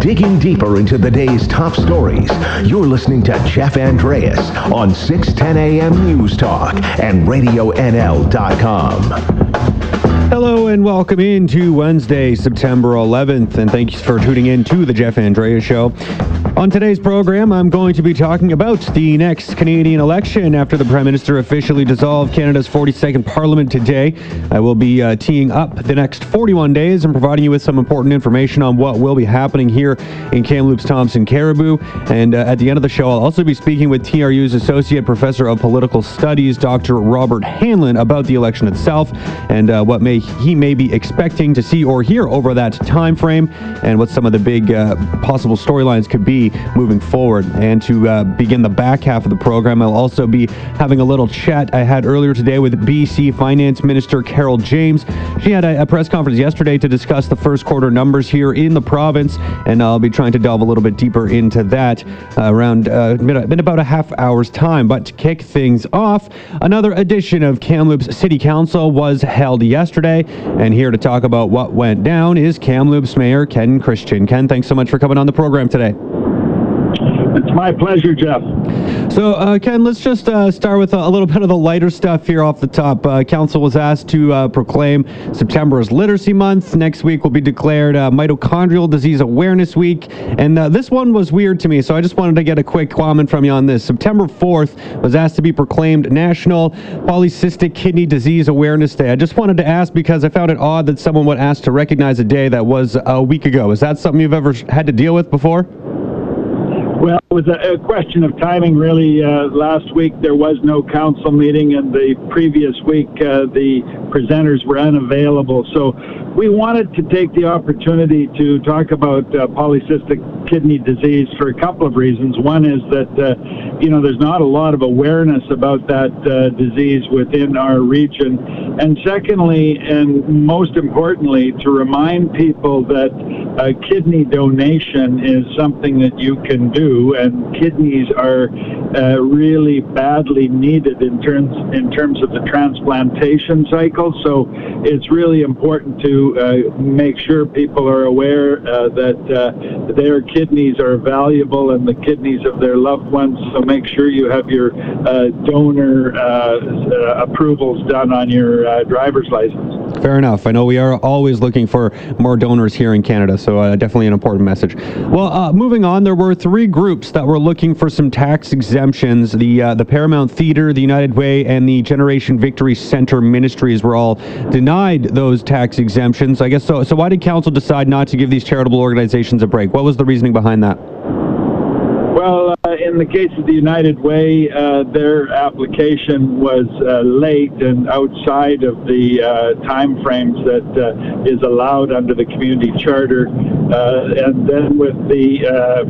Digging deeper into the day's top stories, you're listening to Jeff Andreas on 610 AM News Talk and RadioNL.com. Hello and welcome into Wednesday, September 11th, and thanks for tuning in to the Jeff Andreas Show. On today's program, I'm going to be talking about the next Canadian election after the Prime Minister officially dissolved Canada's 42nd Parliament today. I will be uh, teeing up the next 41 days and providing you with some important information on what will be happening here in Kamloops Thompson Cariboo. And uh, at the end of the show, I'll also be speaking with TRU's Associate Professor of Political Studies, Dr. Robert Hanlon, about the election itself and uh, what may he may be expecting to see or hear over that time frame and what some of the big uh, possible storylines could be moving forward. And to uh, begin the back half of the program, I'll also be having a little chat I had earlier today with BC Finance Minister Carol James. She had a, a press conference yesterday to discuss the first quarter numbers here in the province, and I'll be trying to delve a little bit deeper into that uh, around uh, in about a half hour's time. But to kick things off, another edition of Kamloops City Council was held yesterday. And here to talk about what went down is Kamloops Mayor Ken Christian. Ken, thanks so much for coming on the program today. It's my pleasure, Jeff. So, uh, Ken, let's just uh, start with a, a, little bit of the lighter stuff here off the top. Uh, Council was asked to uh, proclaim September as Literacy Month. Next week will be declared uh, Mitochondrial Disease Awareness Week. And uh, this one was weird to me, so I just wanted to get a quick comment from you on this. September 4th was asked to be proclaimed National Polycystic Kidney Disease Awareness Day. I just wanted to ask because I found it odd that someone would ask to recognize a day that was a week ago. Is that something you've ever had to deal with before? Well, it was a, question of timing, really. Uh, last week there was no council meeting, and the previous week uh, the presenters were unavailable. So we wanted to take the opportunity to talk about uh, polycystic kidney disease for a couple of reasons. One is that, uh, you know, there's not a lot of awareness about that uh, disease within our region. And secondly, and most importantly, to remind people that kidney donation is something that you can do and kidneys are uh, really badly needed in terms in terms of the transplantation cycle. So it's really important to uh, make sure people are aware uh, that uh, their kidneys are valuable and the kidneys of their loved ones. So make sure you have your uh, donor uh, approvals done on your driver's license. Fair enough. I know we are always looking for more donors here in Canada, so definitely an important message. Well, moving on, there were three groups that were looking for some tax exemptions. The uh, the Paramount Theater, the United Way, and the Generation Victory Center Ministries were all denied those tax exemptions. I guess so. So why did council decide not to give these charitable organizations a break? What was the reasoning behind that? Uh, in the case of the United Way, uh, their application was uh, late and outside of the uh, time frames that uh, is allowed under the community charter. Uh, and then with the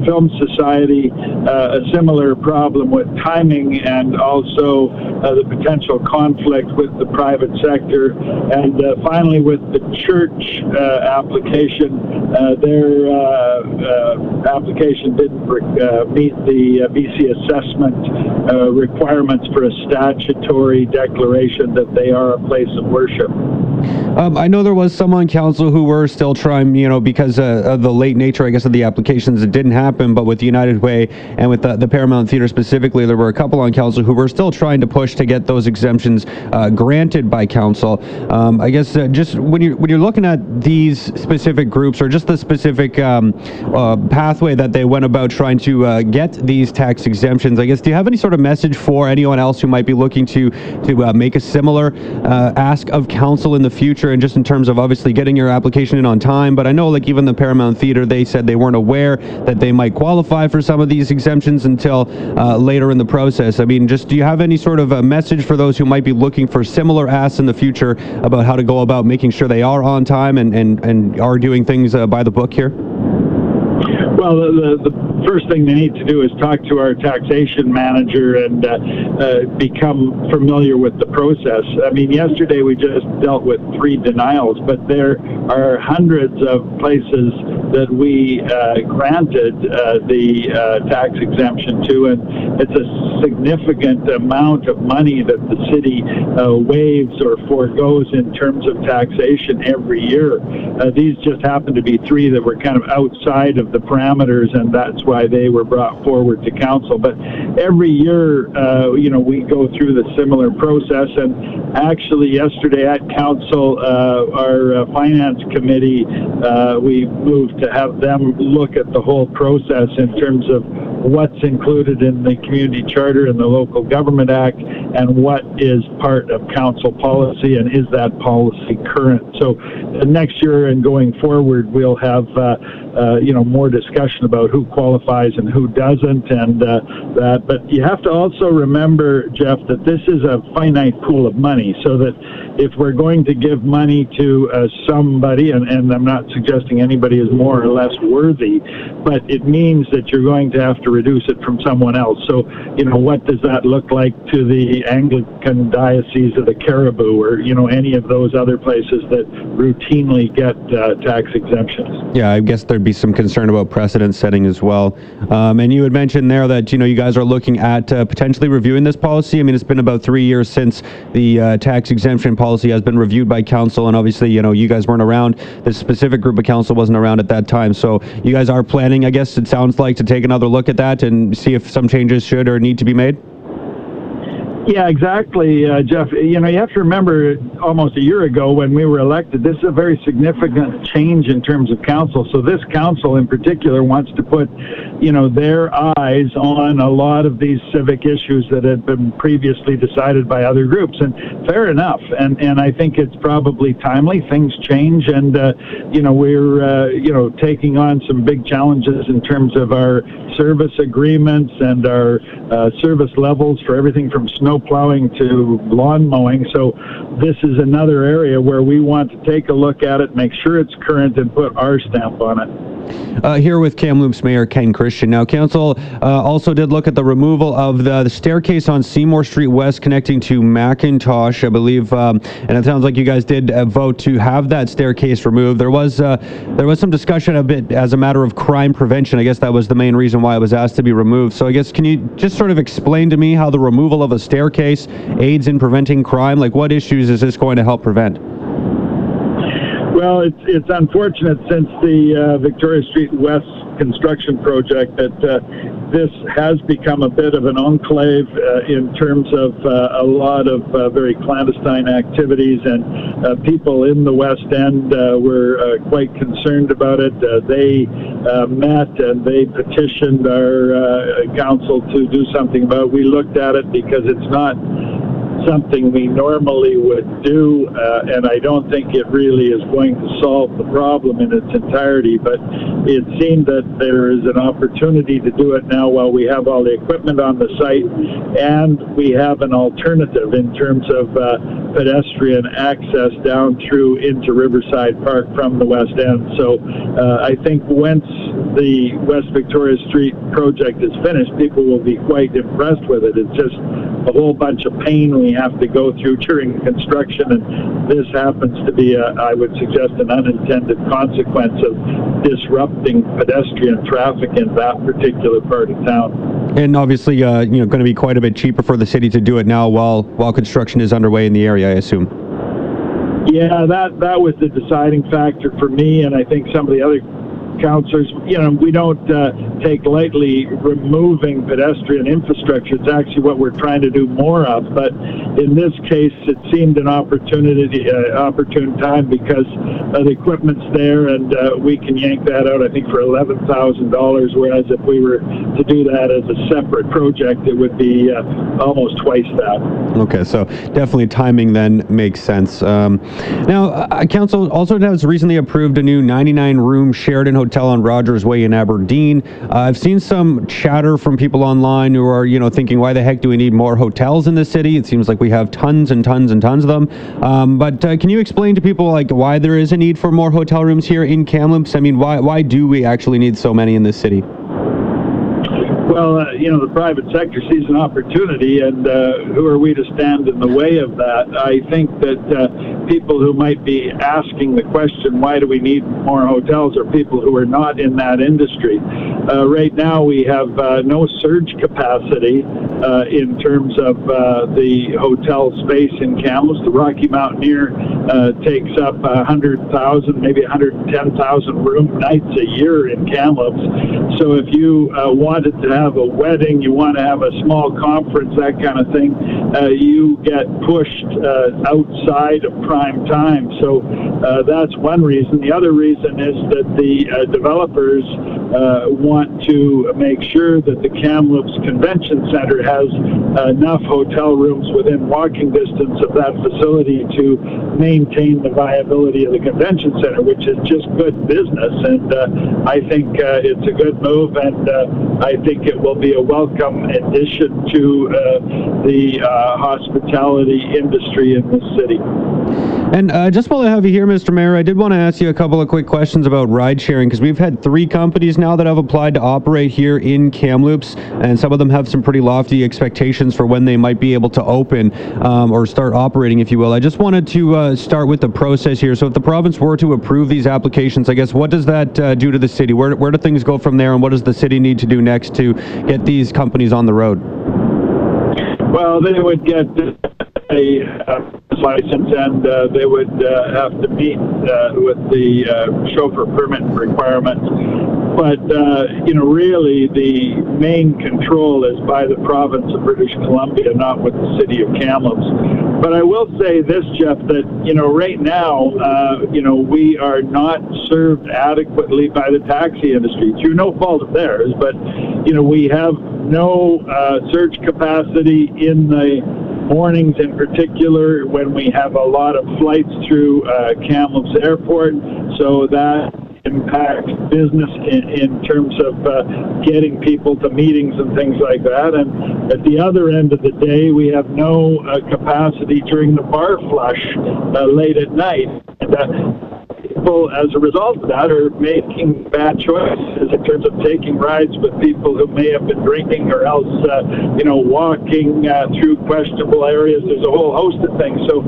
Film Society, a similar problem with timing and also the potential conflict with the private sector. And finally, with the church application, their application didn't meet meet uh, BC assessment uh, requirements for a statutory declaration that they are a place of worship. Um, I know there was some on council who were still trying, you know, because uh, of the late nature, I guess, of the applications, it didn't happen. But with the United Way and with the, the Paramount Theater specifically, there were a couple on council who were still trying to push to get those exemptions uh, granted by council. Um, I guess uh, just when you're when you're looking at these specific groups or just the specific um, uh, pathway that they went about trying to get these tax exemptions, I guess, do you have any sort of message for anyone else who might be looking to to uh, make a similar ask of council in the future and just in terms of obviously getting your application in on time. But I know like even the Paramount Theater, they said they weren't aware that they might qualify for some of these exemptions until uh, later in the process. I mean, just do you have any sort of a message for those who might be looking for similar asks in the future about how to go about making sure they are on time and, and, and are doing things uh, by the book here? Well, the, the first thing they need to do is talk to our taxation manager and uh, uh, become familiar with the process. I mean, yesterday we just dealt with three denials, but there are hundreds of places that we uh, granted uh, the uh, tax exemption to, and it's a significant amount of money that the city waives or foregoes in terms of taxation every year. These just happen to be three that were kind of outside of the parameters, and that's why they were brought forward to council. But every year, uh, you know, we go through the similar process. And actually, yesterday at council, uh, our uh, finance committee, uh, we moved to have them look at the whole process in terms of what's included in the community charter and the local government act and what is part of council policy and is that policy current so uh, next year and going forward we'll have uh, uh, you know more discussion about who qualifies and who doesn't and uh, that. But you have to also remember Jeff that this is a finite pool of money so that if we're going to give money to uh, somebody and, and I'm not suggesting anybody is more or less worthy but it means that you're going to have to reduce it from someone else. So you know what does that look like to the Anglican diocese of the Cariboo or you know any of those other places that routinely get uh, tax exemptions? Yeah I guess there be some concern about precedent setting as well. Um, and you had mentioned there that you know you guys are looking at uh, potentially reviewing this policy. I mean, it's been about three years since the uh, tax exemption policy has been reviewed by council, and obviously, you know, you guys weren't around. This specific group of council wasn't around at that time, so you guys are planning, I guess it sounds like, to take another look at that and see if some changes should or need to be made. Yeah, exactly, uh, Jeff. You know, you have to remember almost a year ago when we were elected, this is a very significant change in terms of council. So this council in particular wants to put, you know, their eyes on a lot of these civic issues that had been previously decided by other groups. And fair enough. And and I think it's probably timely. Things change, and uh, you know, we're uh, you know taking on some big challenges in terms of our service agreements and our uh, service levels for everything from snow plowing to lawn mowing. So this is another area where we want to take a look at it, make sure it's current, and put our stamp on it. Uh, here with Kamloops Mayor Ken Christian. Now, Council uh, also did look at the removal of the, the, staircase on Seymour Street West connecting to McIntosh, I believe, um, and it sounds like you guys did uh, vote to have that staircase removed. There was uh, there was some discussion of it as a matter of crime prevention. I guess that was the main reason why it was asked to be removed. So, I guess can you just sort of explain to me how the removal of a staircase aids in preventing crime? Like, what issues is this going to help prevent? Well, it's it's unfortunate since the uh, Victoria Street West construction project that uh, this has become a bit of an enclave uh, in terms of uh, a lot of uh, very clandestine activities, and uh, people in the West End were quite concerned about it. they met and they petitioned our council to do something about. it. We looked at it because it's not something we normally would do, uh, and I don't think it really is going to solve the problem in its entirety. But it seemed that there is an opportunity to do it now while we have all the equipment on the site, and we have an alternative in terms of uh, pedestrian access down through into Riverside Park from the West End. So uh, I think once the West Victoria Street project is finished, people will be quite impressed with it. It's just a whole bunch of pain we have to go through during construction, and this happens to be, a, I would suggest, an unintended consequence of disrupting pedestrian traffic in that particular part of town. And obviously, uh, you know, going to be quite a bit cheaper for the city to do it now while while construction is underway in the area, I assume. Yeah, that that was the deciding factor for me, and I think some of the other councillors, you know, we don't uh, take lightly removing pedestrian infrastructure. It's actually what we're trying to do more of. But in this case, it seemed an opportunity, uh, opportune time because uh, the equipment's there and uh, we can yank that out, I think, for $11,000. Whereas if we were to do that as a separate project, it would be uh, almost twice that. Okay, so definitely timing then makes sense. Um, now, uh, Council also has recently approved a new 99 room Sheraton Hotel on Rogers Way in Aberdeen. Uh, I've seen some chatter from people online who are, you know, thinking, why the heck do we need more hotels in the city? It seems like we have tons and tons and tons of them. Um, but uh, can you explain to people like why there is a need for more hotel rooms here in Kamloops? I mean, why why do we actually need so many in this city? Well, uh, you know, the private sector sees an opportunity, and uh, who are we to stand in the way of that? I think that uh, people who might be asking the question, why do we need more hotels, are people who are not in that industry. Uh, right now, we have uh, no surge capacity uh, in terms of the hotel space in Kamloops. The Rocky Mountaineer takes up 100,000, maybe 110,000 room nights a year in Kamloops. So if you uh, wanted to have a wedding, you want to have a small conference, that kind of thing, you get pushed outside of prime time. So that's one reason. The other reason is that the developers want to make sure that the Kamloops Convention Center has enough hotel rooms within walking distance of that facility to maintain the viability of the convention center, which is just good business. And uh, I think uh, it's a good move, and uh, I think it will be a welcome addition to uh, the uh, hospitality industry in this city. And uh, just while I have you here, Mr. Mayor, I did want to ask you a couple of quick questions about ride sharing because we've had three companies now that have applied to operate here in Kamloops, and some of them have some pretty lofty expectations for when they might be able to open um, or start operating, if you will. I just wanted to uh, start with the process here. So, if the province were to approve these applications, I guess what does that uh, do to the city? Where, where do things go from there, and what does the city need to do next to get these companies on the road? Well, they would get a license and uh, they would uh, have to meet uh, with the uh, chauffeur permit requirements. But, uh, you know, really the main control is by the province of British Columbia, not with the city of Kamloops. But I will say this, Jeff, that, you know, right now, you know, we are not served adequately by the taxi industry through no fault of theirs. But, you know, we have no surge capacity in the mornings in particular when we have a lot of flights through uh, Kamloops Airport. So that impacts business in, in terms of uh, getting people to meetings and things like that. And at the other end of the day, we have no uh, capacity during the bar flush uh, late at night. And, uh, people, as a result of that, are making bad choices in terms of taking rides with people who may have been drinking or else, uh, you know, walking uh, through questionable areas. There's a whole host of things. So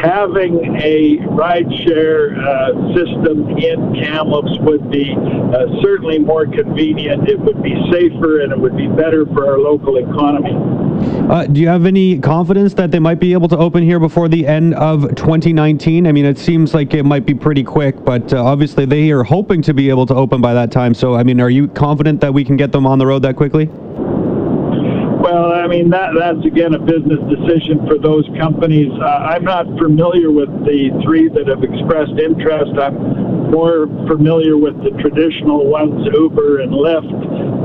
having a ride share uh, system in Kamloops would be uh, certainly more convenient. It would be safer and it would be better for our local economy. Uh, do you have any confidence that they might be able to open here before the end of 2019? I mean, it seems like it might be pretty quick, but uh, obviously they are hoping to be able to open by that time. So, I mean, are you confident that we can get them on the road that quickly? Well, I mean, that that's again a business decision for those companies. Uh, I'm not familiar with the three that have expressed interest. I'm more familiar with the traditional ones, Uber and Lyft.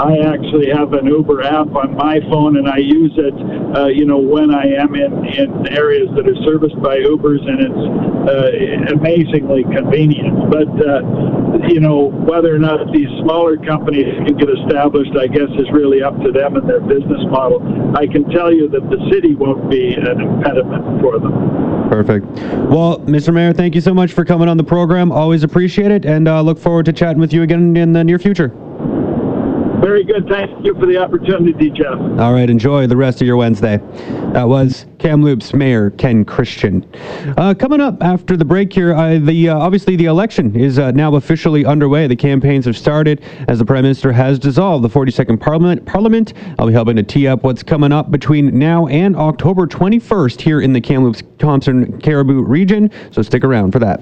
I actually have an Uber app on my phone, and I use it, uh, you know, when I am in, in areas that are serviced by Ubers, and it's uh, amazingly convenient. But uh, you know, whether or not these smaller companies can get established, I guess, is really up to them and their business model. I can tell you that the city won't be an impediment for them. Perfect. Well, Mr. Mayor, thank you so much for coming on the program. Always appreciate it, and uh, look forward to chatting with you again in the near future. Very good. Thank you for the opportunity, Jeff. All right. Enjoy the rest of your Wednesday. That was Kamloops Mayor Ken Christian. Uh, coming up after the break here, uh, the uh, obviously the election is uh, now officially underway. The campaigns have started as the Prime Minister has dissolved the 42nd Parliament. Parliament. I'll be helping to tee up what's coming up between now and October 21st here in the Kamloops Thompson Cariboo region. So stick around for that.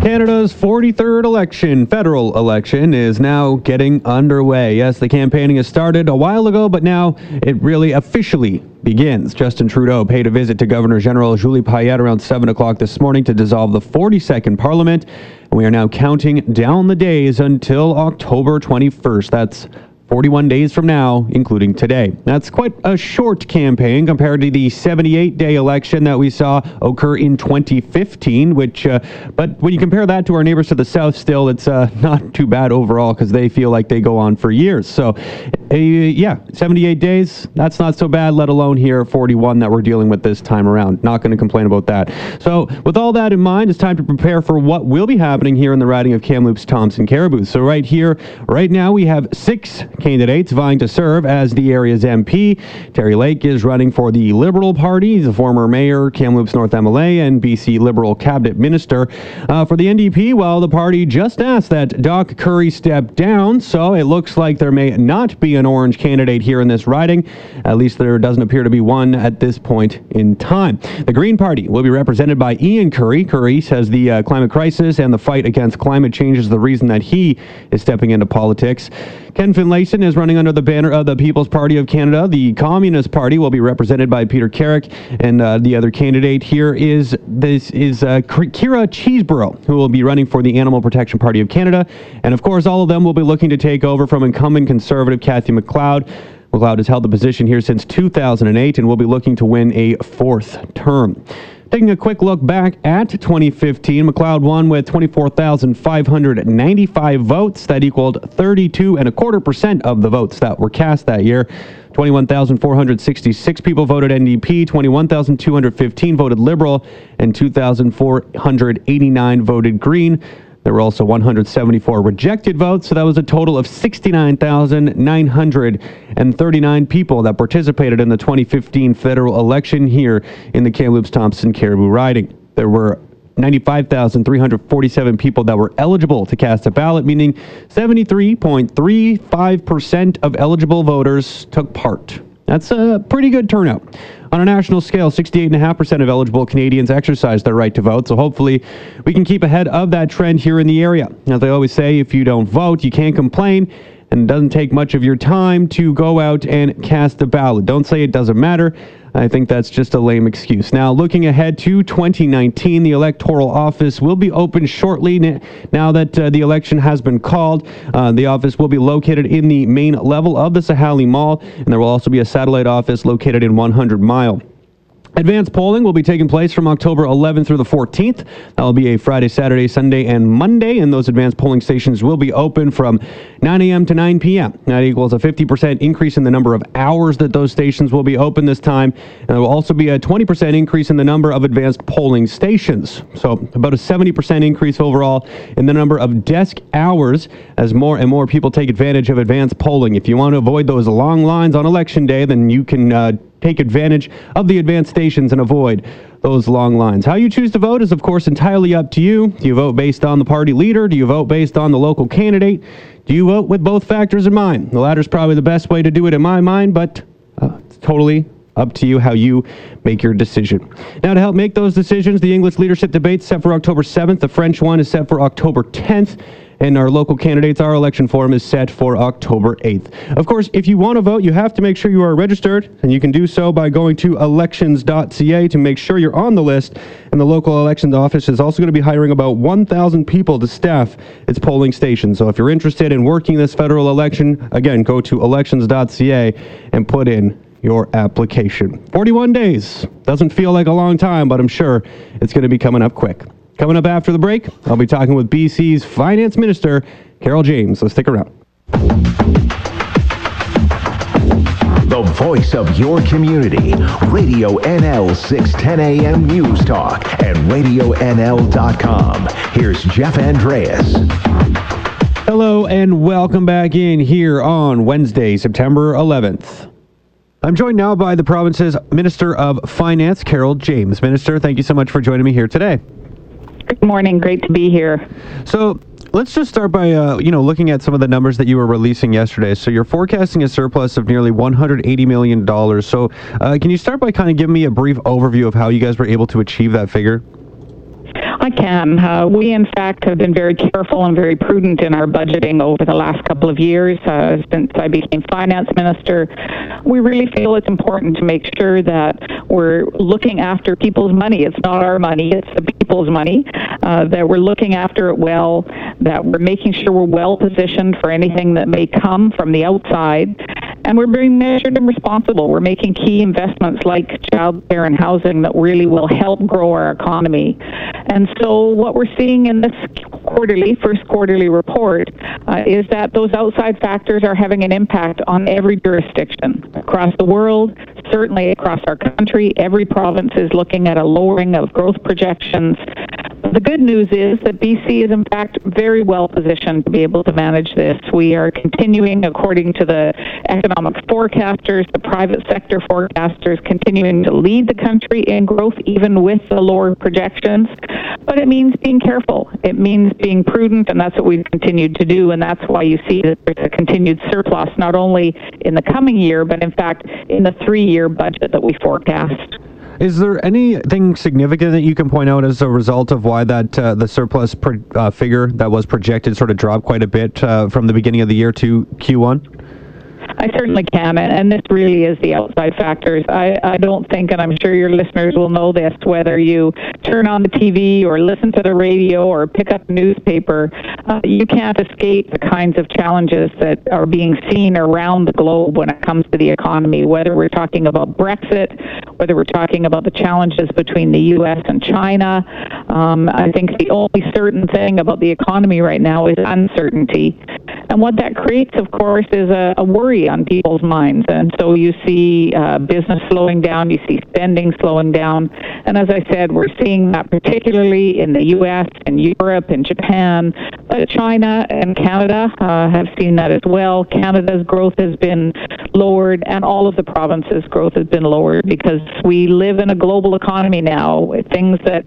Canada's 43rd election, federal election, is now getting underway. Yes, the campaigning has started a while ago, but now it really officially begins. Justin Trudeau paid a visit to Governor General Julie Payette around 7 o'clock this morning to dissolve the 42nd Parliament. And we are now counting down the days until October 21st. That's 41 days from now, including today. That's quite a short campaign compared to the 78 day election that we saw occur in 2015, which, uh, but when you compare that to our neighbors to the south, still, it's uh, not too bad overall because they feel like they go on for years. So, uh, yeah, 78 days, that's not so bad, let alone here 41 that we're dealing with this time around. Not going to complain about that. So, with all that in mind, it's time to prepare for what will be happening here in the riding of Kamloops Thompson Cariboo. So, right here, right now, we have six candidates vying to serve as the area's MP. Terry Lake is running for the Liberal Party. He's a former mayor, Kamloops North MLA, and BC Liberal cabinet minister. Uh, for the NDP, well, the party just asked that Dock Currie step down, so it looks like there may not be an orange candidate here in this riding. At least there doesn't appear to be one at this point in time. The Green Party will be represented by Iain Currie. Currie says the uh, climate crisis and the fight against climate change is the reason that he is stepping into politics. Ken Finlayson is running under the banner of the People's Party of Canada. The Communist Party will be represented by Peter Kerek, and uh, the other candidate here is this is uh, Kira Cheeseborough, who will be running for the Animal Protection Party of Canada. And of course, all of them will be looking to take over from incumbent Conservative Cathy McLeod. McLeod has held the position here since 2008 and will be looking to win a fourth term. Taking a quick look back at 2015, McLeod won with 24,595 votes. That equaled 32 and a quarter percent of the votes that were cast that year. 21,466 people voted NDP, 21,215 voted Liberal, and 2,489 voted Green. There were also 174 rejected votes, so that was a total of 69,939 people that participated in the 2015 federal election here in the Kamloops Thompson Cariboo riding. There were 95,347 people that were eligible to cast a ballot, meaning 73.35% of eligible voters took part. That's a pretty good turnout. On a national scale, 68.5% of eligible Canadians exercise their right to vote, so hopefully we can keep ahead of that trend here in the area. As I always say, if you don't vote, you can't complain, and it doesn't take much of your time to go out and cast a ballot. Don't say it doesn't matter. I think that's just a lame excuse. Now, looking ahead to 2019, the electoral office will be open shortly now that uh, the election has been called. Uh, the office will be located in the main level of the Sahali Mall, and there will also be a satellite office located in 100 Mile. Advanced polling will be taking place from October 11th through the 14th. That will be a Friday, Saturday, Sunday, and Monday, and those advanced polling stations will be open from 9 a.m. to 9 p.m. That equals a 50% increase in the number of hours that those stations will be open this time, and there will also be a 20% increase in the number of advanced polling stations. So about a 70% increase overall in the number of desk hours as more and more people take advantage of advanced polling. If you want to avoid those long lines on election day, then you can uh, take advantage of the advanced stations and avoid those long lines. How you choose to vote is, of course, entirely up to you. Do you vote based on the party leader? Do you vote based on the local candidate? Do you vote with both factors in mind? The latter is probably the best way to do it in my mind, but uh, it's totally up to you how you make your decision. Now, to help make those decisions, the English leadership debate set for October 7th. The French one is set for October 10th and our local candidates, our election form is set for October 8th. Of course, if you want to vote, you have to make sure you are registered, and you can do so by going to elections.ca to make sure you're on the list. And the local elections office is also going to be hiring about 1,000 people to staff its polling station. So if you're interested in working this federal election, again, go to elections.ca and put in your application. 41 days. Doesn't feel like a long time, but I'm sure it's going to be coming up quick. Coming up after the break, I'll be talking with BC's Finance Minister, Carol James. So stick around. The voice of your community. Radio NL 610 AM News Talk and RadioNL.com. Here's Jeff Andreas. Hello and welcome back in here on Wednesday, September 11th. I'm joined now by the province's Minister of Finance, Carol James. Minister, thank you so much for joining me here today. Good morning. Great to be here. So let's just start by uh, you know looking at some of the numbers that you were releasing yesterday. So you're forecasting a surplus of nearly 180 million dollars. So uh, can you start by kind of giving me a brief overview of how you guys were able to achieve that figure? I can. Uh, we, in fact, have been very careful and very prudent in our budgeting over the last couple of years. Uh, since I became finance minister, we really feel it's important to make sure that we're looking after people's money. It's not our money, it's the people's money. Uh, that we're looking after it well, that we're making sure we're well positioned for anything that may come from the outside, and we're being measured and responsible. We're making key investments like child care and housing that really will help grow our economy. And so, what we're seeing in this quarterly, first quarterly report, uh, is that those outside factors are having an impact on every jurisdiction across the world, certainly across our country. Every province is looking at a lowering of growth projections. The good news is that BC is, in fact, very well positioned to be able to manage this. We are continuing, according to the economic forecasters, the private sector forecasters, continuing to lead the country in growth, even with the lower projections. But it means being careful. It means being prudent, and that's what we've continued to do. And that's why you see that there's a continued surplus, not only in the coming year, but in fact in the three year budget that we forecast. Is there anything significant that you can point out as a result of why that uh, the surplus uh, figure that was projected sort of dropped quite a bit uh, from the beginning of the year to Q1? I certainly can, and this really is the outside factors. I, I don't think, and I'm sure your listeners will know this, whether you turn on the TV or listen to the radio or pick up a newspaper, uh, you can't escape the kinds of challenges that are being seen around the globe when it comes to the economy, whether we're talking about Brexit, whether we're talking about the challenges between the U.S. and China. Um, I think the only certain thing about the economy right now is uncertainty. And what that creates, of course, is a, a worry on people's minds. And so you see uh, business slowing down, you see spending slowing down. And as I said, we're seeing that particularly in the U.S. and Europe and Japan. But China and Canada uh, have seen that as well. Canada's growth has been lowered, and all of the provinces' growth has been lowered because we live in a global economy now. Things that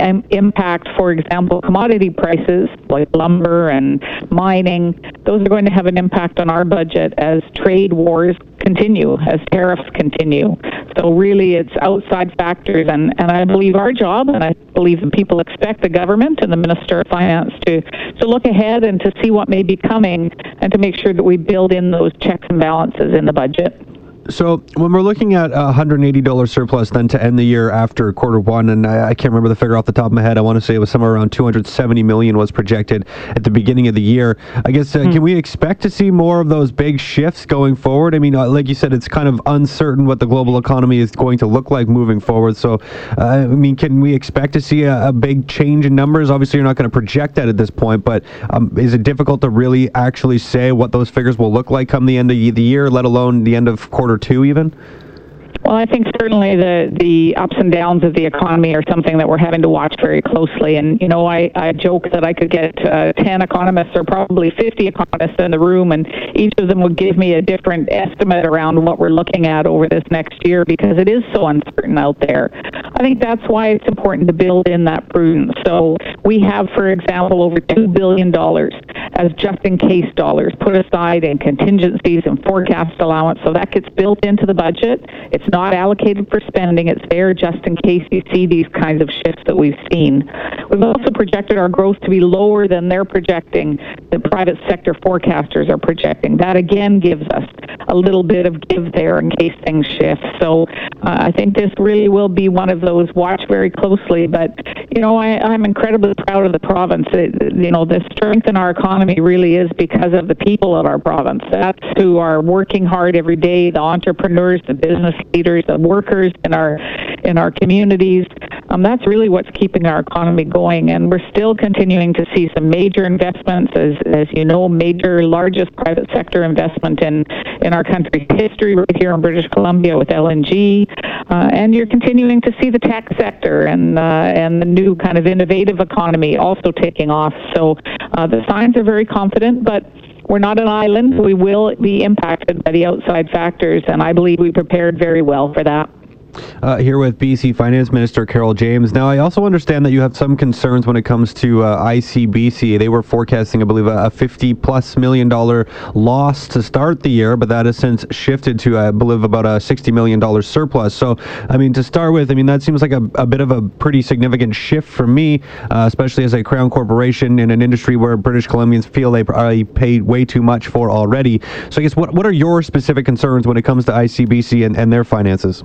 um, impact, for example, commodity prices like lumber and mining, those are going to have an impact on our budget as trade wars continue, as tariffs continue. So really, it's outside factors, and, and I believe our job, and I believe the people expect the government and the Minister of Finance to, to look ahead and to see what may be coming and to make sure that we build in those checks and balances in the budget. So when we're looking at a $180 surplus then to end the year after quarter one, and I, I, can't remember the figure off the top of my head. I want to say it was somewhere around 270 million was projected at the beginning of the year. I guess uh, hmm. can we expect to see more of those big shifts going forward? I mean, uh, like you said, it's kind of uncertain what the global economy is going to look like moving forward. So, uh, I mean, can we expect to see a, a, big change in numbers? Obviously, you're not going to project that at this point, but um, is it difficult to really actually say what those figures will look like come the end of the year, let alone the end of quarter? Quarter two even? Well, I think certainly the the ups and downs of the economy are something that we're having to watch very closely. And you know, I, I joke that I could get uh, ten economists or probably fifty economists in the room, and each of them would give me a different estimate around what we're looking at over this next year because it is so uncertain out there. I think that's why it's important to build in that prudence. So we have, for example, over two billion dollars as just in case dollars put aside in contingencies and forecast allowance. So that gets built into the budget. It's not allocated for spending. It's there just in case you see these kinds of shifts that we've seen. We've also projected our growth to be lower than they're projecting, the private sector forecasters are projecting. That again gives us a little bit of give there in case things shift. So uh, I think this really will be one of those watch very closely. But, you know, I, I'm incredibly proud of the province. It, you know, the strength in our economy really is because of the people of our province. That's who are working hard every day, the entrepreneurs, the business leaders leaders, the workers in our in our communities. Um, that's really what's keeping our economy going, and we're still continuing to see some major investments, as as you know, major largest private sector investment in in our country's history right here in British Columbia with LNG, uh, and you're continuing to see the tech sector and uh, and the new kind of innovative economy also taking off. So uh, the signs are very confident, but we're not an island. We will be impacted by the outside factors, and I believe we prepared very well for that. Uh, here with BC Finance Minister Carol James. Now, I also understand that you have some concerns when it comes to uh, ICBC. They were forecasting, I believe, a 50 plus million dollar loss to start the year, but that has since shifted to, I believe, about a 60 million dollar surplus. So, I mean, to start with, I mean, that seems like a, a bit of a pretty significant shift for me, uh, especially as a crown corporation in an industry where British Columbians feel they probably paid way too much for already. So, I guess, what, what are your specific concerns when it comes to ICBC and, and their finances?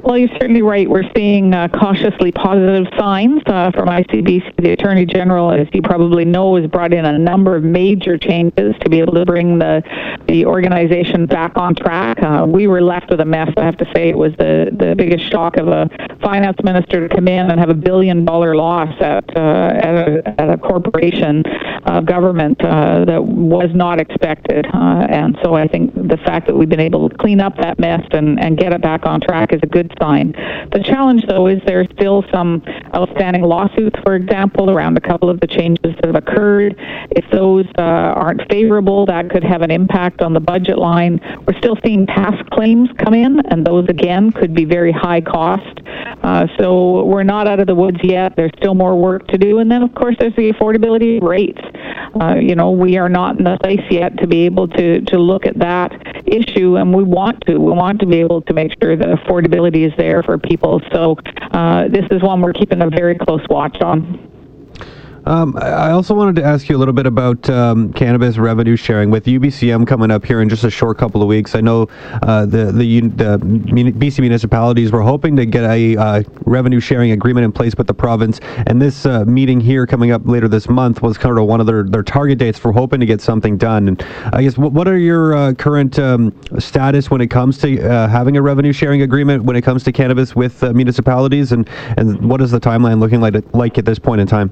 Well, you're certainly right. We're seeing uh, cautiously positive signs uh, from ICBC. The Attorney General, as you probably know, has brought in a number of major changes to be able to bring the the organization back on track. Uh, we were left with a mess. I have to say, it was the the biggest shock of a finance minister to come in and have a billion dollar loss at uh, at, a, at a corporation uh, government uh, that was not expected. and so I think the fact that we've been able to clean up that mess and, and get it back on track is a good sign. The challenge, though, is there's still some outstanding lawsuits, for example, around a couple of the changes that have occurred. If those uh, aren't favorable, that could have an impact on the budget line. We're still seeing past claims come in, and those, again, could be very high cost. Uh, so we're not out of the woods yet. There's still more work to do. And then, of course, there's the affordability rates. Uh, you know, we are not in the place yet to be able to, to look at that issue, and we want to. We want to be able to make sure that affordability is there for people. So uh, this is one we're keeping a very close watch on. Um, I also wanted to ask you a little bit about um, cannabis revenue sharing with UBCM coming up here in just a short couple of weeks. I know uh, the, the, the BC municipalities were hoping to get a uh, revenue sharing agreement in place with the province, and this uh, meeting here coming up later this month was kind of one of their, their target dates for hoping to get something done. And I guess what, are your uh, current um, status when it comes to uh, having a revenue sharing agreement when it comes to cannabis with uh, municipalities, and, and what is the timeline looking like, like at this point in time?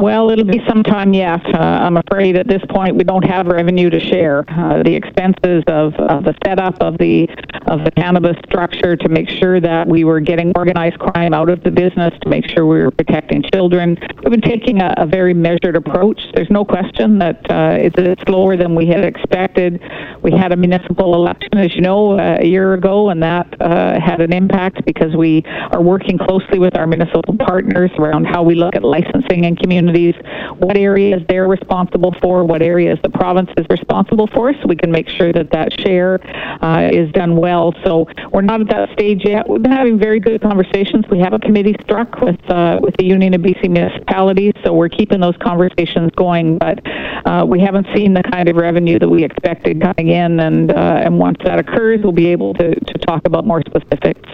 Well, it'll be some time yet. Uh, I'm afraid at this point we don't have revenue to share. Uh, the expenses of, of the setup of the of the cannabis structure to make sure that we were getting organized crime out of the business, to make sure we were protecting children. We've been taking a, a very measured approach. There's no question that uh, it's, it's slower than we had expected. We had a municipal election, as you know, uh, a year ago, and that uh, had an impact because we are working closely with our municipal partners around how we look at licensing and communities, what areas they're responsible for, what areas the province is responsible for, so we can make sure that that share uh, is done well. So we're not at that stage yet. We've been having very good conversations. We have a committee struck with uh, with the Union of BC Municipalities, so we're keeping those conversations going. But uh, we haven't seen the kind of revenue that we expected coming in, and uh, and once that occurs, we'll be able to to talk about more specifics.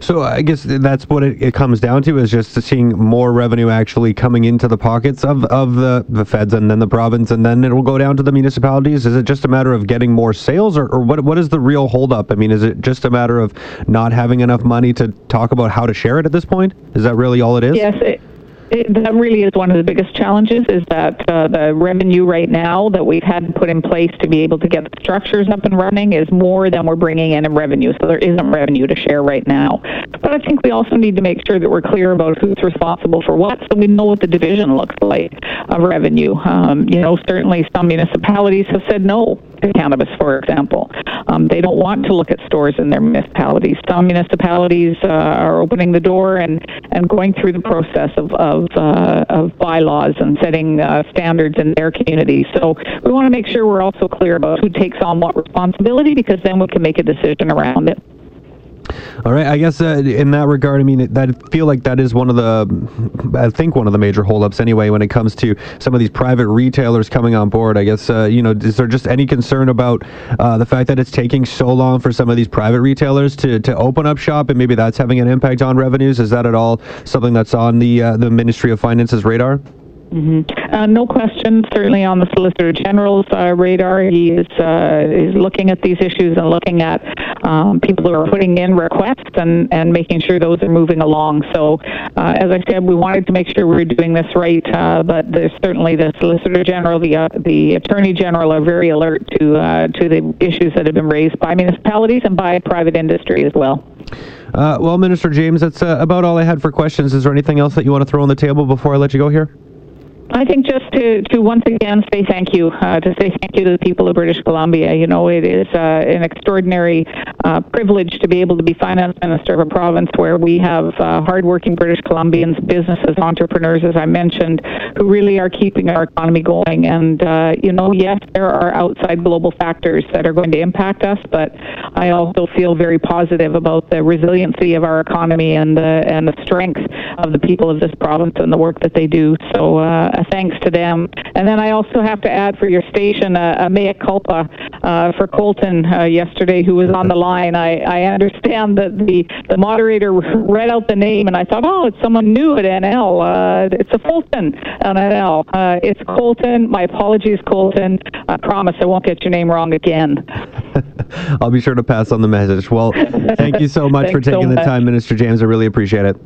So uh, I guess that's what it, it, comes down to is just seeing more revenue actually coming into the pockets of, of the, the feds and then the province and then it will go down to the municipalities. Is it just a matter of getting more sales or, or what what is the real holdup? I mean, is it just a matter of not having enough money to talk about how to share it at this point? Is that really all it is? Yes. It- it, that really is one of the biggest challenges is that uh, the revenue right now that we've had put in place to be able to get the structures up and running is more than we're bringing in in revenue. So there isn't revenue to share right now. But I think we also need to make sure that we're clear about who's responsible for what so we know what the division looks like of revenue. Um, you know, certainly some municipalities have said no to cannabis, for example. Um, they don't want to look at stores in their municipalities. Some municipalities uh, are opening the door and, and going through the process of, of, uh, of bylaws and setting uh, standards in their community. So we want to make sure we're also clear about who takes on what responsibility because then we can make a decision around it. All right. I guess uh, in that regard, I mean, I feel like that is one of the, I think one of the major holdups anyway when it comes to some of these private retailers coming on board. I guess, uh, you know, is there just any concern about uh, the fact that it's taking so long for some of these private retailers to, to open up shop and maybe that's having an impact on revenues? Is that at all something that's on the uh, the Ministry of Finance's radar? Mm-hmm. Uh, no question. Certainly on the Solicitor General's uh, radar, he is uh, is looking at these issues and looking at um, people who are putting in requests and, and making sure those are moving along. So, uh, as I said, we wanted to make sure we were doing this right, uh, but there's certainly the Solicitor General, the uh, the Attorney General are very alert to to the issues that have been raised by municipalities and by private industry as well. well, Minister James, that's about all I had for questions. Is there anything else that you want to throw on the table before I let you go here? I think just to, to once again say thank you, uh, to say thank you to the people of British Columbia. You know, it is uh, an extraordinary uh, privilege to be able to be finance minister of a province where we have uh, hardworking British Columbians, businesses, entrepreneurs, as I mentioned, who really are keeping our economy going. And, uh, you know, yes, there are outside global factors that are going to impact us, but I also feel very positive about the resiliency of our economy and the, and the strength of the people of this province and the work that they do. So, uh, uh, thanks to them. And then I also have to add for your station a, a mea culpa uh, for Colton uh, yesterday, who was on the line. I, I understand that the, the moderator read out the name, and I thought, oh, it's someone new at NL. Uh, it's a Fulton on NL. Uh, it's Colton. My apologies, Colton. I promise I won't get your name wrong again. I'll be sure to pass on the message. Well, thank you so much for taking so much. the time, Minister James. I really appreciate it.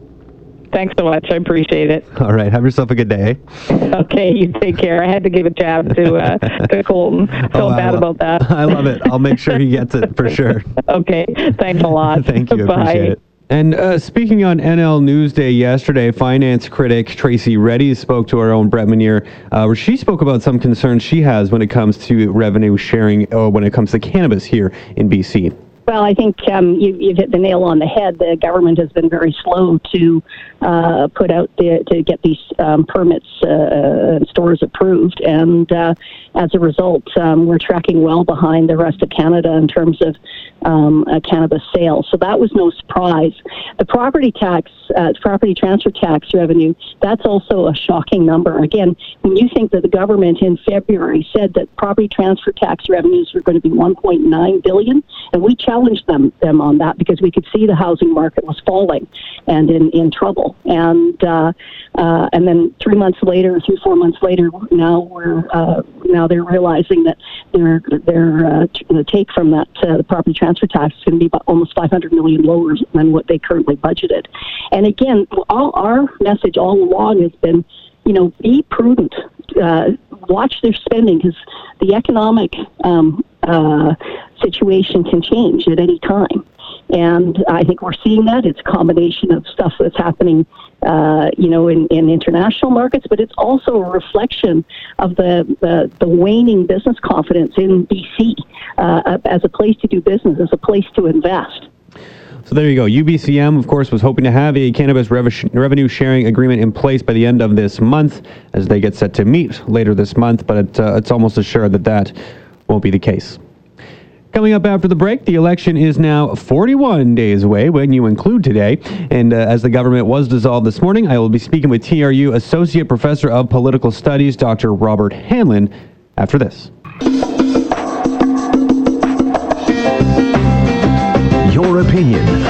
Thanks so much. I appreciate it. All right. Have yourself a good day. Okay. You take care. I had to give a jab to uh, to Colton. Feel oh, bad about that. I love it. I'll make sure he gets it for sure. okay. Thanks a lot. Thank you. Bye. Appreciate it. And uh, speaking on NL Newsday yesterday, finance critic Tracy Redies spoke to our own Brett Manier, uh, where she spoke about some concerns she has when it comes to revenue sharing, or when it comes to cannabis here in BC. Well, I think um, you, have hit the nail on the head. The government has been very slow to uh, put out the, to get these um, permits uh, stores approved, and uh, as a result, um, we're tracking well behind the rest of Canada in terms of um, cannabis sales. So that was no surprise. The property tax, uh, property transfer tax revenue, that's also a shocking number. Again, when you think that the government in February said that property transfer tax revenues were going to be 1.9 billion, and we challenged challenged them them on that because we could see the housing market was falling and in, in trouble. And uh, uh, and then three months later, three four months later, now we're uh, now they're realizing that their their uh, take from that uh, the property transfer tax is going to be about almost 500 million lower than what they currently budgeted. And again, all our message all along has been you know, be prudent. Uh, watch their spending because the economic um, uh, situation can change at any time. And I think we're seeing that. It's a combination of stuff that's happening, uh, you know, in, in international markets, but it's also a reflection of the, the, the waning business confidence in BC uh, as a place to do business, as a place to invest. So there you go. UBCM, of course, was hoping to have a cannabis revenue sharing agreement in place by the end of this month as they get set to meet later this month, but it, uh, it's almost assured that that won't be the case. Coming up after the break, the election is now 41 days away when you include today. And uh, as the government was dissolved this morning, I will be speaking with TRU Associate Professor of Political Studies, Dr. Robert Hanlon, after this. Your opinion.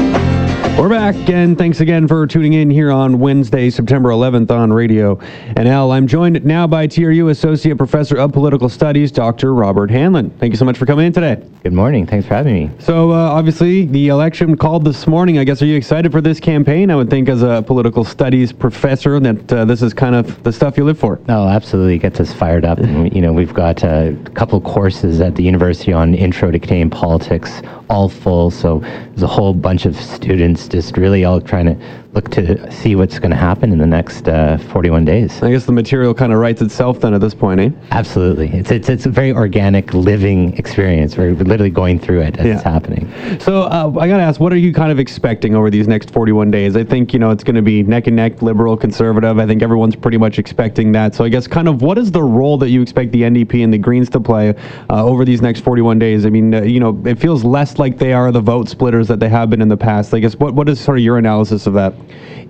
We're back, and thanks again for tuning in here on Wednesday, September 11th on Radio NL. I'm joined now by TRU Associate Professor of Political Studies, Dr. Robert Hanlon. Thank you so much for coming in today. Good morning. Thanks for having me. So, uh, obviously, the election called this morning. I guess, are you excited for this campaign? I would think, as a political studies professor, that uh, this is kind of the stuff you live for. No, absolutely. It gets us fired up. and, you know, we've got a couple courses at the university on Intro to Canadian Politics, all full. So, there's a whole bunch of students just really all trying to look to see what's going to happen in the next uh, 41 days. I guess the material kind of writes itself then at this point, eh? Absolutely. It's, it's, it's a very organic, living experience. We're literally going through it as yeah. it's happening. So uh, I got to ask, what are you kind of expecting over these next 41 days? I think, you know, it's going to be neck and neck, liberal, conservative. I think everyone's pretty much expecting that. So I guess kind of what is the role that you expect the NDP and the Greens to play uh, over these next 41 days? I mean, uh, you know, it feels less like they are the vote splitters that they have been in the past. I guess what, what is sort of your analysis of that?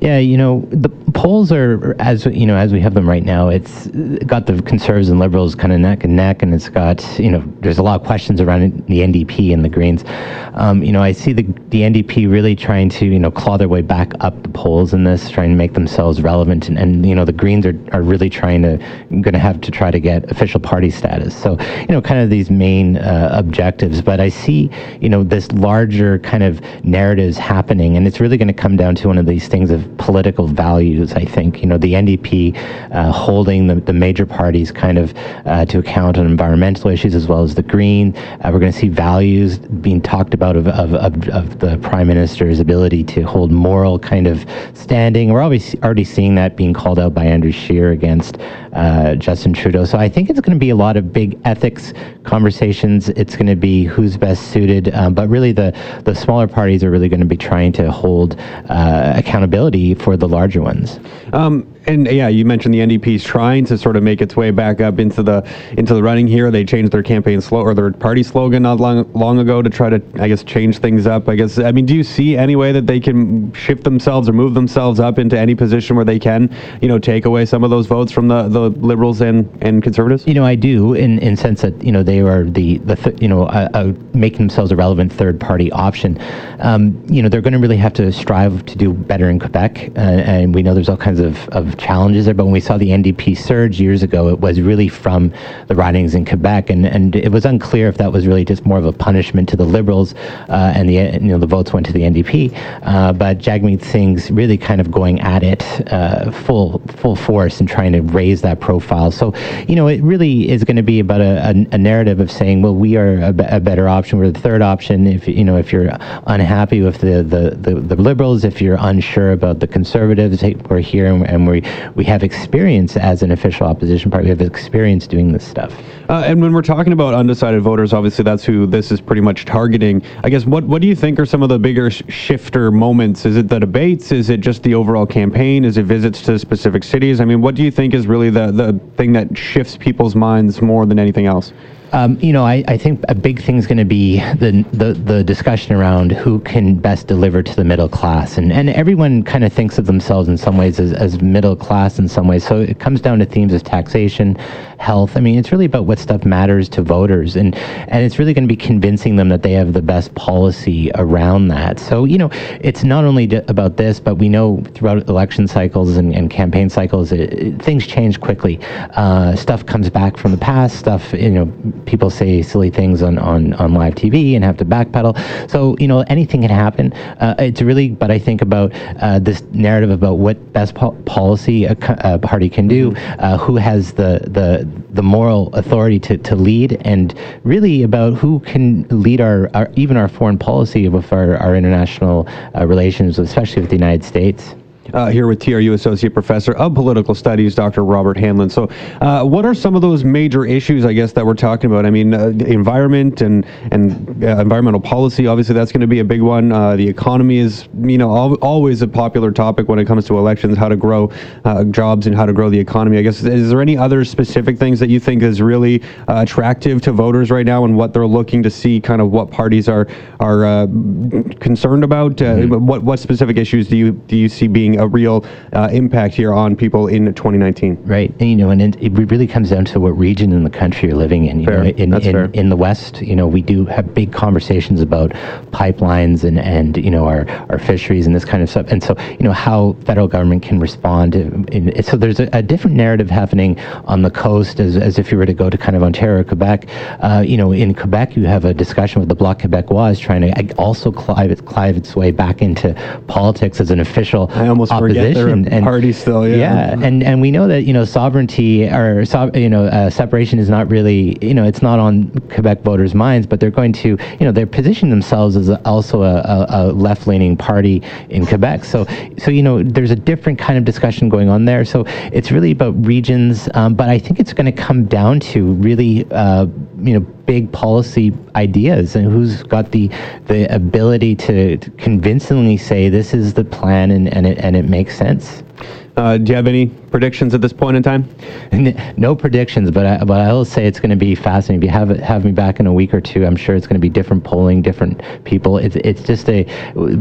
Yeah, you know, the polls are as you know as we have them right now. It's got the conservatives and liberals kind of neck and neck, and it's got you know there's a lot of questions around the NDP and the Greens. Um, you know, I see the the NDP really trying to you know claw their way back up the polls in this, trying to make themselves relevant, and, and you know the Greens are, are really trying to going to have to try to get official party status. So you know, kind of these main uh, objectives. But I see you know this larger kind of narratives happening, and it's really going to come down to one of these these things of political values. I think you know the NDP uh, holding the, the major parties kind of uh, to account on environmental issues as well as the Green. Uh, we're going to see values being talked about of, of, of, of, the Prime Minister's ability to hold moral kind of standing. We're always already seeing that being called out by Andrew Scheer against uh, Justin Trudeau. So I think it's going to be a lot of big ethics conversations. It's going to be who's best suited, um, but really the the smaller parties are really going to be trying to hold uh, accountability for the larger ones. Um, and yeah, you mentioned the NDP's trying to sort of make its way back up into the into the running here. They changed their campaign slow or their party slogan not long long ago to try to, I guess, change things up. I guess. I mean, do you see any way that they can shift themselves or move themselves up into any position where they can, you know, take away some of those votes from the, the liberals and, and conservatives? You know, I do in in sense that you know they are the the th- you know uh, uh, making themselves a relevant third party option. Um, you know, they're going to really have to strive to do better in Quebec, uh, and we know there's all kinds of of challenges there. But when we saw the NDP surge years ago, it was really from the ridings in Quebec, and, and it was unclear if that was really just more of a punishment to the Liberals, uh, and the you know the votes went to the NDP. Uh, but Jagmeet Singh's really kind of going at it uh, full full force and trying to raise that profile. So you know it really is going to be about a, a, a, narrative of saying, well, we are a, a, better option. We're the third option. If you know if you're unhappy with the the, the, the Liberals, if you're unsure about the Conservatives, we're here and, and we we have experience as an official opposition party. We have experience doing this stuff. Uh, and when we're talking about undecided voters, obviously that's who this is pretty much targeting. I guess what what do you think are some of the bigger sh- shifter moments? Is it the debates? Is it just the overall campaign? Is it visits to specific cities? I mean, what do you think is really the the thing that shifts people's minds more than anything else? Um, you know, I, I think a big thing is going to be the, the, the discussion around who can best deliver to the middle class, and and everyone kind of thinks of themselves in some ways as, as middle class in some ways. So it comes down to themes of taxation, health. I mean, it's really about what stuff matters to voters, and and it's really going to be convincing them that they have the best policy around that. So you know, it's not only about this, but we know throughout election cycles and, and campaign cycles, it, it, things change quickly. Uh, stuff comes back from the past. Stuff you know people say silly things on, on, on live TV and have to backpedal. So, you know, anything can happen. Uh, it's really, but I think about uh, this narrative about what best po- policy a, a, party can do, mm-hmm. uh, who has the, the, the moral authority to, to lead, and really about who can lead our, our even our foreign policy with our, our international uh, relations, especially with the United States uh, here with TRU Associate Professor of Political Studies, Dr. Robert Hanlon. So, uh, what are some of those major issues, I guess, that we're talking about? I mean, uh, environment and and uh, environmental policy. Obviously, that's going to be a big one. Uh, the economy is, you know, al- always a popular topic when it comes to elections. How to grow uh, jobs and how to grow the economy. I guess is there any other specific things that you think is really attractive to voters right now, and what they're looking to see? Kind of what parties are are concerned about. Mm-hmm. What what specific issues do you do you see being a real uh, impact here on people in 2019. Right, and you know, and it, it, really comes down to what region in the country you're living in. You fair. know, in That's in, fair. in the West, you know, we do have big conversations about pipelines and and you know our our fisheries and this kind of stuff, and so you know how federal government can respond. In, in, so there's a, a, different narrative happening on the coast as as if you were to go to kind of Ontario, Quebec. Uh, you know, in Quebec, you have a discussion with the Bloc Québécois trying to also clive, clive its way back into politics as an official I almost opposition and party still. Yeah. yeah, and and we know that you know sovereignty or you know uh, separation is not really you know it's not on Quebec voters' minds, but they're going to you know they're positioning themselves as a, also a, a, a left-leaning party in Quebec. So so you know there's a different kind of discussion going on there. So it's really about regions, um, but I think it's going to come down to really uh, you know big policy ideas and who's got the the ability to, convincingly say this is the plan and, and it and it makes sense. Uh, do you have any predictions at this point in time? No predictions, but I, but I will say it's going to be fascinating. If you have have me back in a week or two, I'm sure it's going to be different polling, different people. It's it's just a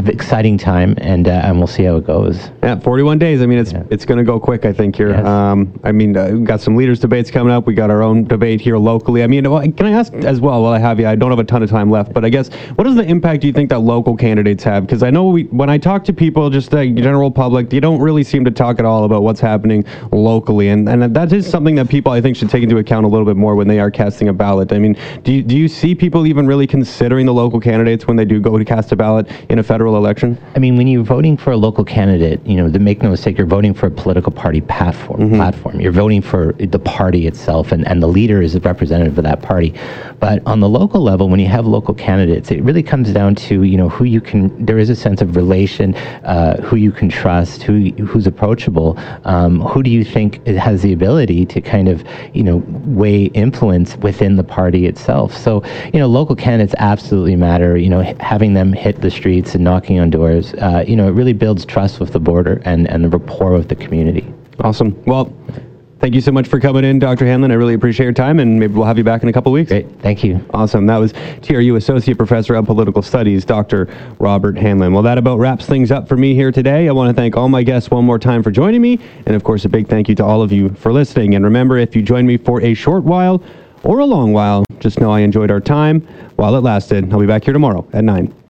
exciting time, and uh, and we'll see how it goes. Yeah, 41 days. I mean, it's yeah. it's going to go quick. I think here. Yes. Um, I mean, uh, we've got some leaders debates coming up. We got our own debate here locally. I mean, can I ask as well? While I have you, I don't have a ton of time left, but I guess what is the impact do you think that local candidates have? Because I know we, when I talk to people, just the general public, you don't really seem to talk at all about what's happening locally, and and that is something that people I think should take into account a little bit more when they are casting a ballot. I mean, do you, do you see people even really considering the local candidates when they do go to cast a ballot in a federal election? I mean, when you're voting for a local candidate, you know, to make no mistake, you're voting for a political party platform. Mm-hmm. Platform. You're voting for the party itself, and, and the leader is a representative of that party. But on the local level, when you have local candidates, it really comes down to you know who you can. There is a sense of relation, uh, who you can trust, who who's approachable, um, who do you think has the ability to kind of you know weigh influence within the party itself. So you know, local candidates absolutely matter. You know, having them hit the streets and knocking on doors, uh, you know, it really builds trust with the border and and the rapport with the community. Awesome. Well. Thank you so much for coming in, Dr. Hanlon. I really appreciate your time, and maybe we'll have you back in a couple weeks. Great. Thank you. Awesome. That was TRU Associate Professor of Political Studies, Dr. Robert Hanlon. Well, that about wraps things up for me here today. I want to thank all my guests one more time for joining me, and of course, a big thank you to all of you for listening. And remember, if you join me for a short while or a long while, just know I enjoyed our time while it lasted. I'll be back here tomorrow at 9.